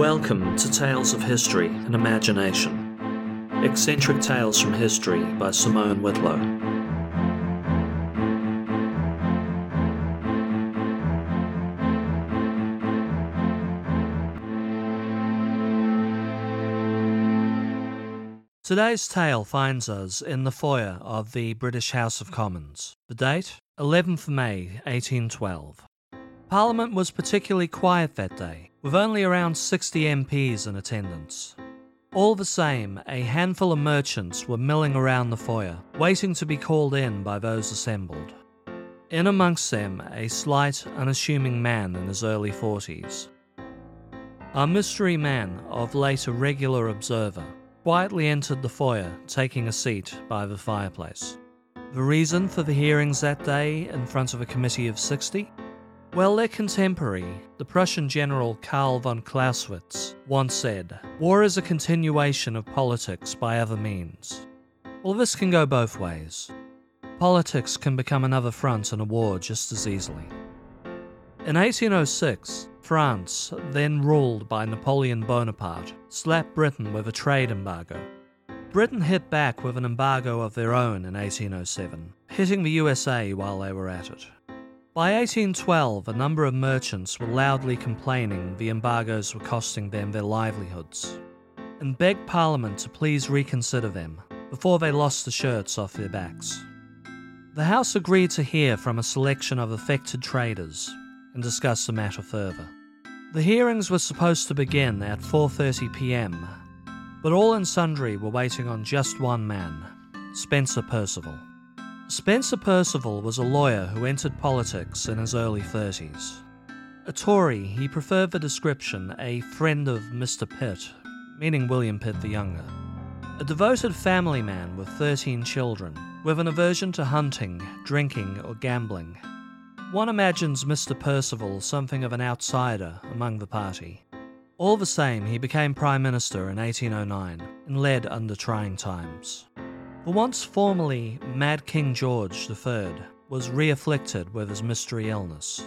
Welcome to Tales of History and Imagination. Eccentric Tales from History by Simone Whitlow. Today's tale finds us in the foyer of the British House of Commons. The date? 11th May 1812. Parliament was particularly quiet that day, with only around 60 MPs in attendance. All the same, a handful of merchants were milling around the foyer, waiting to be called in by those assembled. In amongst them, a slight, unassuming man in his early 40s. Our mystery man, of late a regular observer, quietly entered the foyer, taking a seat by the fireplace. The reason for the hearings that day in front of a committee of 60? Well, their contemporary, the Prussian general Karl von Clausewitz, once said, War is a continuation of politics by other means. Well, this can go both ways. Politics can become another front in a war just as easily. In 1806, France, then ruled by Napoleon Bonaparte, slapped Britain with a trade embargo. Britain hit back with an embargo of their own in 1807, hitting the USA while they were at it. By 1812, a number of merchants were loudly complaining the embargoes were costing them their livelihoods, and begged Parliament to please reconsider them before they lost the shirts off their backs. The House agreed to hear from a selection of affected traders and discuss the matter further. The hearings were supposed to begin at 4:30 p.m., but all and sundry were waiting on just one man, Spencer Perceval. Spencer Perceval was a lawyer who entered politics in his early 30s. A Tory, he preferred the description a friend of Mr. Pitt, meaning William Pitt the Younger. A devoted family man with 13 children, with an aversion to hunting, drinking, or gambling. One imagines Mr. Perceval something of an outsider among the party. All the same, he became Prime Minister in 1809 and led under trying times. The once formerly Mad King George III was re-afflicted with his mystery illness.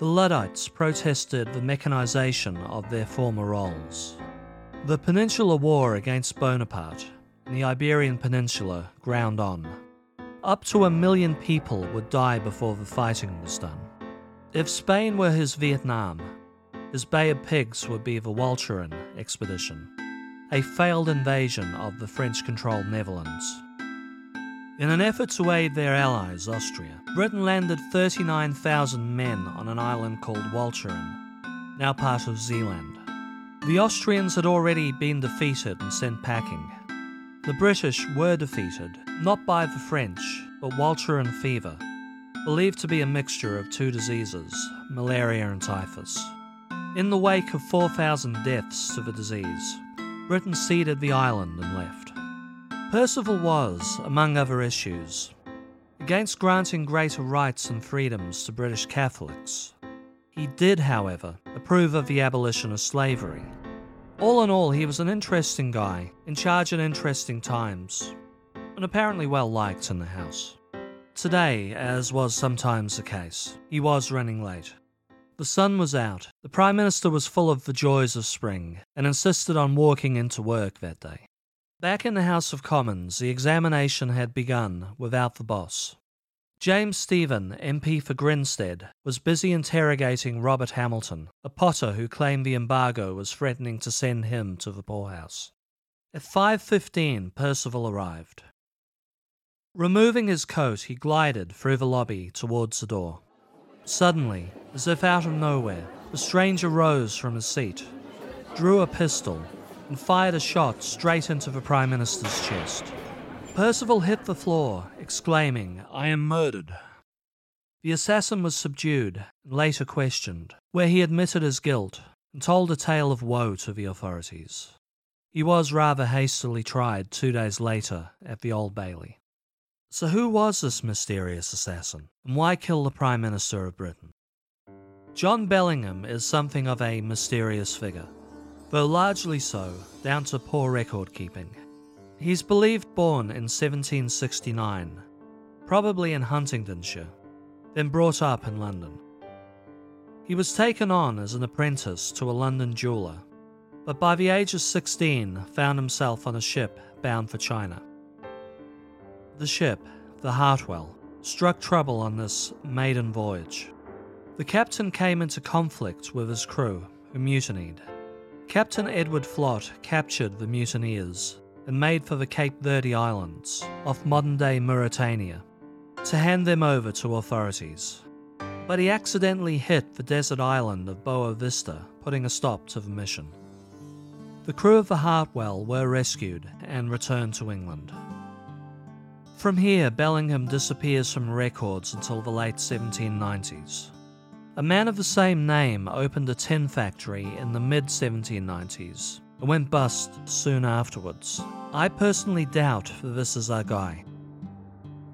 The Luddites protested the mechanization of their former roles. The Peninsular War against Bonaparte and the Iberian Peninsula ground on. Up to a million people would die before the fighting was done. If Spain were his Vietnam, his Bay of Pigs would be the Walcheren expedition a failed invasion of the French controlled Netherlands. In an effort to aid their allies, Austria, Britain landed 39,000 men on an island called Walcheren, now part of Zeeland. The Austrians had already been defeated and sent packing. The British were defeated, not by the French, but Walcheren fever, believed to be a mixture of two diseases, malaria and typhus. In the wake of 4,000 deaths to the disease, Britain ceded the island and left. Perceval was, among other issues, against granting greater rights and freedoms to British Catholics. He did, however, approve of the abolition of slavery. All in all, he was an interesting guy, in charge at interesting times, and apparently well liked in the House. Today, as was sometimes the case, he was running late. The sun was out. The Prime Minister was full of the joys of spring and insisted on walking into work that day. Back in the House of Commons, the examination had begun without the boss. James Stephen, MP for Grinstead, was busy interrogating Robert Hamilton, a potter who claimed the embargo was threatening to send him to the poorhouse. At 5:15, Perceval arrived. Removing his coat, he glided through the lobby towards the door. Suddenly, as if out of nowhere, the stranger rose from his seat, drew a pistol, and fired a shot straight into the Prime Minister's chest. Perceval hit the floor, exclaiming, I am murdered. The assassin was subdued and later questioned, where he admitted his guilt and told a tale of woe to the authorities. He was rather hastily tried two days later at the Old Bailey. So, who was this mysterious assassin, and why kill the Prime Minister of Britain? John Bellingham is something of a mysterious figure, though largely so, down to poor record keeping. He's believed born in 1769, probably in Huntingdonshire, then brought up in London. He was taken on as an apprentice to a London jeweller, but by the age of 16 found himself on a ship bound for China. The ship, the Hartwell, struck trouble on this maiden voyage. The captain came into conflict with his crew, who mutinied. Captain Edward Flott captured the mutineers and made for the Cape Verde Islands, off modern day Mauritania, to hand them over to authorities. But he accidentally hit the desert island of Boa Vista, putting a stop to the mission. The crew of the Hartwell were rescued and returned to England. From here, Bellingham disappears from records until the late 1790s. A man of the same name opened a tin factory in the mid 1790s and went bust soon afterwards. I personally doubt this is our guy.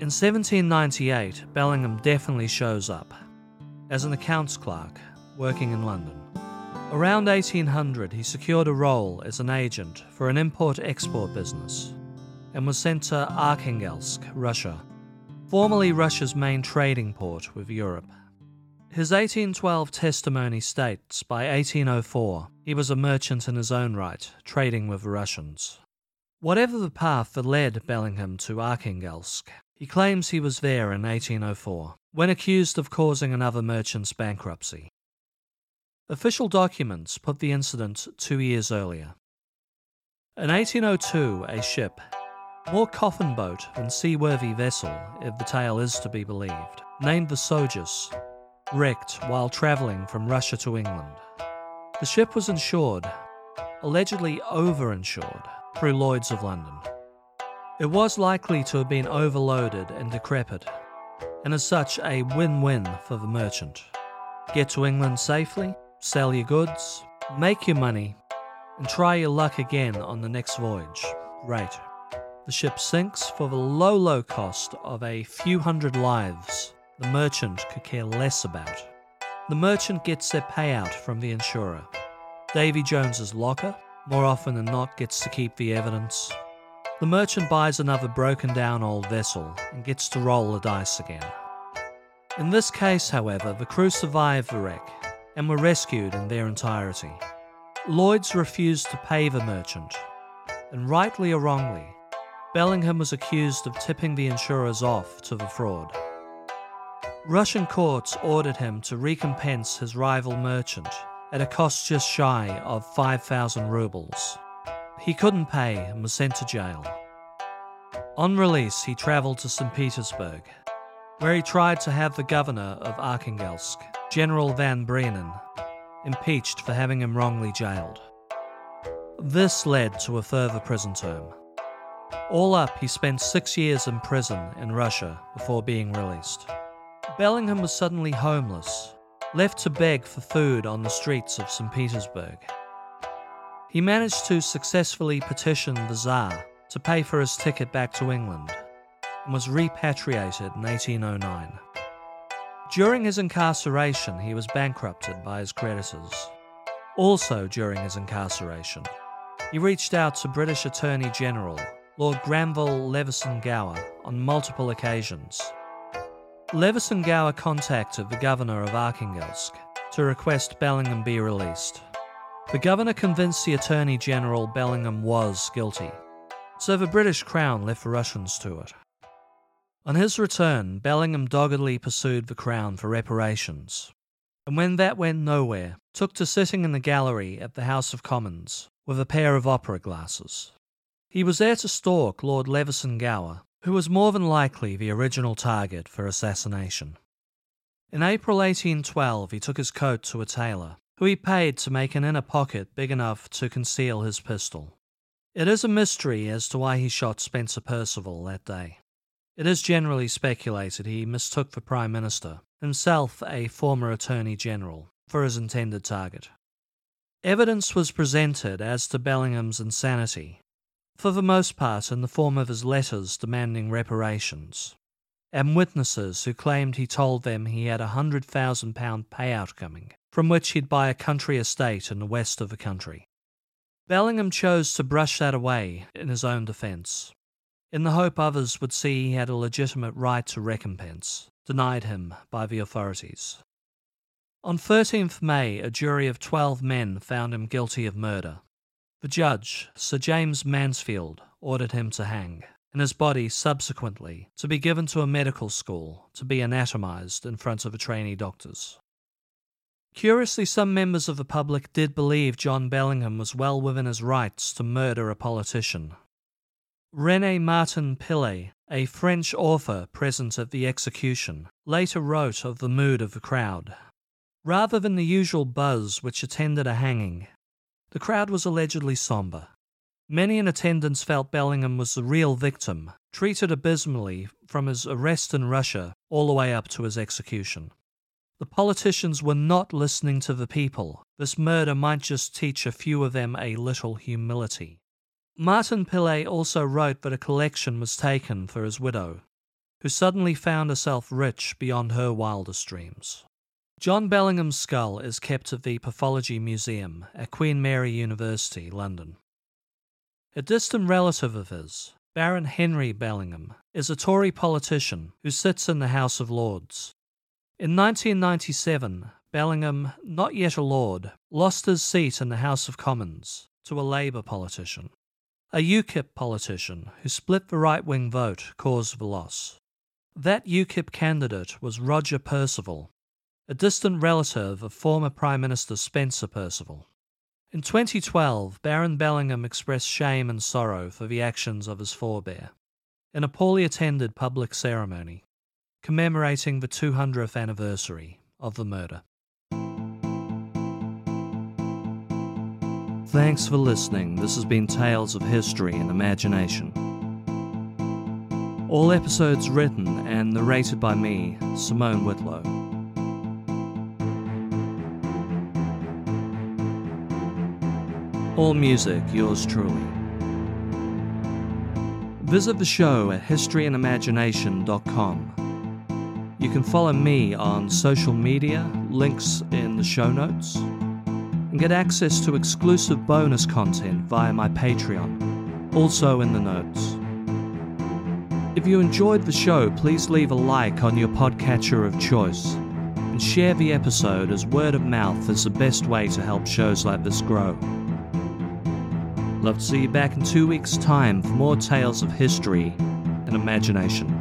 In 1798, Bellingham definitely shows up as an accounts clerk working in London. Around 1800, he secured a role as an agent for an import export business and was sent to Arkhangelsk, Russia, formerly Russia's main trading port with Europe. His 1812 testimony states by 1804 he was a merchant in his own right, trading with Russians. Whatever the path that led Bellingham to Arkhangelsk, he claims he was there in 1804 when accused of causing another merchant's bankruptcy. Official documents put the incident two years earlier. In 1802, a ship, more coffin boat than seaworthy vessel, if the tale is to be believed, named the Sojus, wrecked while travelling from Russia to England. The ship was insured, allegedly overinsured, through Lloyd's of London. It was likely to have been overloaded and decrepit, and as such a win win for the merchant. Get to England safely, sell your goods, make your money, and try your luck again on the next voyage. Great. The ship sinks for the low, low cost of a few hundred lives the merchant could care less about. The merchant gets their payout from the insurer. Davy Jones's locker, more often than not, gets to keep the evidence. The merchant buys another broken down old vessel and gets to roll the dice again. In this case, however, the crew survived the wreck and were rescued in their entirety. Lloyds refused to pay the merchant, and rightly or wrongly, Bellingham was accused of tipping the insurers off to the fraud. Russian courts ordered him to recompense his rival merchant at a cost just shy of 5,000 rubles. He couldn't pay and was sent to jail. On release, he travelled to St. Petersburg, where he tried to have the governor of Arkhangelsk, General Van Brienen, impeached for having him wrongly jailed. This led to a further prison term. All up, he spent six years in prison in Russia before being released. Bellingham was suddenly homeless, left to beg for food on the streets of St. Petersburg. He managed to successfully petition the Tsar to pay for his ticket back to England and was repatriated in 1809. During his incarceration, he was bankrupted by his creditors. Also, during his incarceration, he reached out to British Attorney General Lord Granville Leveson Gower on multiple occasions Leveson Gower contacted the governor of Arkhangelsk to request Bellingham be released. The governor convinced the Attorney General Bellingham was guilty, so the British Crown left the Russians to it. On his return, Bellingham doggedly pursued the Crown for reparations, and when that went nowhere, took to sitting in the gallery at the House of Commons with a pair of opera glasses. He was there to stalk Lord Leveson Gower who was more than likely the original target for assassination. In April 1812, he took his coat to a tailor, who he paid to make an inner pocket big enough to conceal his pistol. It is a mystery as to why he shot Spencer Perceval that day. It is generally speculated he mistook the Prime Minister, himself a former Attorney General, for his intended target. Evidence was presented as to Bellingham's insanity, for the most part in the form of his letters demanding reparations, and witnesses who claimed he told them he had a hundred thousand pound payout coming, from which he'd buy a country estate in the west of the country. Bellingham chose to brush that away in his own defence, in the hope others would see he had a legitimate right to recompense, denied him by the authorities. On 13th May, a jury of 12 men found him guilty of murder, The judge, Sir James Mansfield, ordered him to hang, and his body subsequently to be given to a medical school to be anatomized in front of a trainee doctors. Curiously, some members of the public did believe John Bellingham was well within his rights to murder a politician. René Martin Pillet, a French author present at the execution, later wrote of the mood of the crowd. Rather than the usual buzz which attended a hanging, the crowd was allegedly somber. Many in attendance felt Bellingham was the real victim, treated abysmally from his arrest in Russia all the way up to his execution. The politicians were not listening to the people. This murder might just teach a few of them a little humility. Martin Pillet also wrote that a collection was taken for his widow, who suddenly found herself rich beyond her wildest dreams. John Bellingham's skull is kept at the Pathology Museum at Queen Mary University, London. A distant relative of his, Baron Henry Bellingham, is a Tory politician who sits in the House of Lords. In 1997, Bellingham, not yet a Lord, lost his seat in the House of Commons to a Labour politician. A UKIP politician who split the right wing vote caused the loss. That UKIP candidate was Roger Percival, a distant relative of former Prime Minister Spencer Perceval. In 2012, Baron Bellingham expressed shame and sorrow for the actions of his forebear in a poorly attended public ceremony commemorating the 200th anniversary of the murder. Thanks for listening. This has been Tales of History and Imagination. All episodes written and narrated by me, Simone Whitlow. All music, yours truly. Visit the show at historyandimagination.com you can follow me on social media, links in the show notes, and get access to exclusive bonus content via my Patreon, also in the notes. If you enjoyed the show, please leave a like on your podcatcher of choice and share the episode as word of mouth is the best way to help shows like this grow. Love to see you back in two weeks' time for more tales of history and imagination.